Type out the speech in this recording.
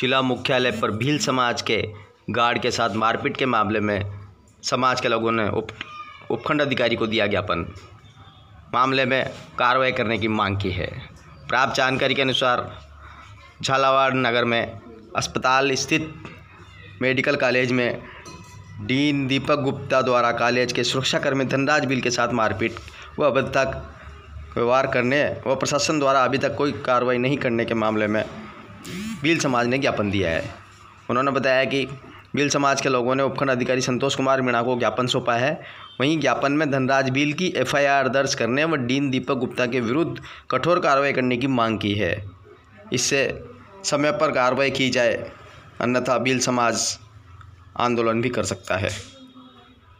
जिला मुख्यालय पर भील समाज के गार्ड के साथ मारपीट के मामले में समाज के लोगों ने उप, उपखंड अधिकारी को दिया ज्ञापन। मामले में कार्रवाई करने की मांग की है। प्राप्त जानकारी के अनुसार झालावाड़ नगर में अस्पताल स्थित मेडिकल कॉलेज में डीन दीपक गुप्ता द्वारा कॉलेज के सुरक्षाकर्मी धनराज बिल के साथ मारपीट व अभी तक व्यवहार करने व प्रशासन द्वारा अभी तक कोई कार्रवाई नहीं करने के मामले में भील समाज ने ज्ञापन दिया है। उन्होंने बताया कि भील समाज के लोगों ने उपखंड अधिकारी संतोष कुमार मीणा को ज्ञापन सौंपा है। वहीं ज्ञापन में धनराज बिल की एफआईआर दर्ज करने व डीन दीपक गुप्ता के विरुद्ध कठोर कार्रवाई करने की मांग की है। इससे समय पर कार्रवाई की जाए, अन्यथा भील समाज आंदोलन भी कर सकता है।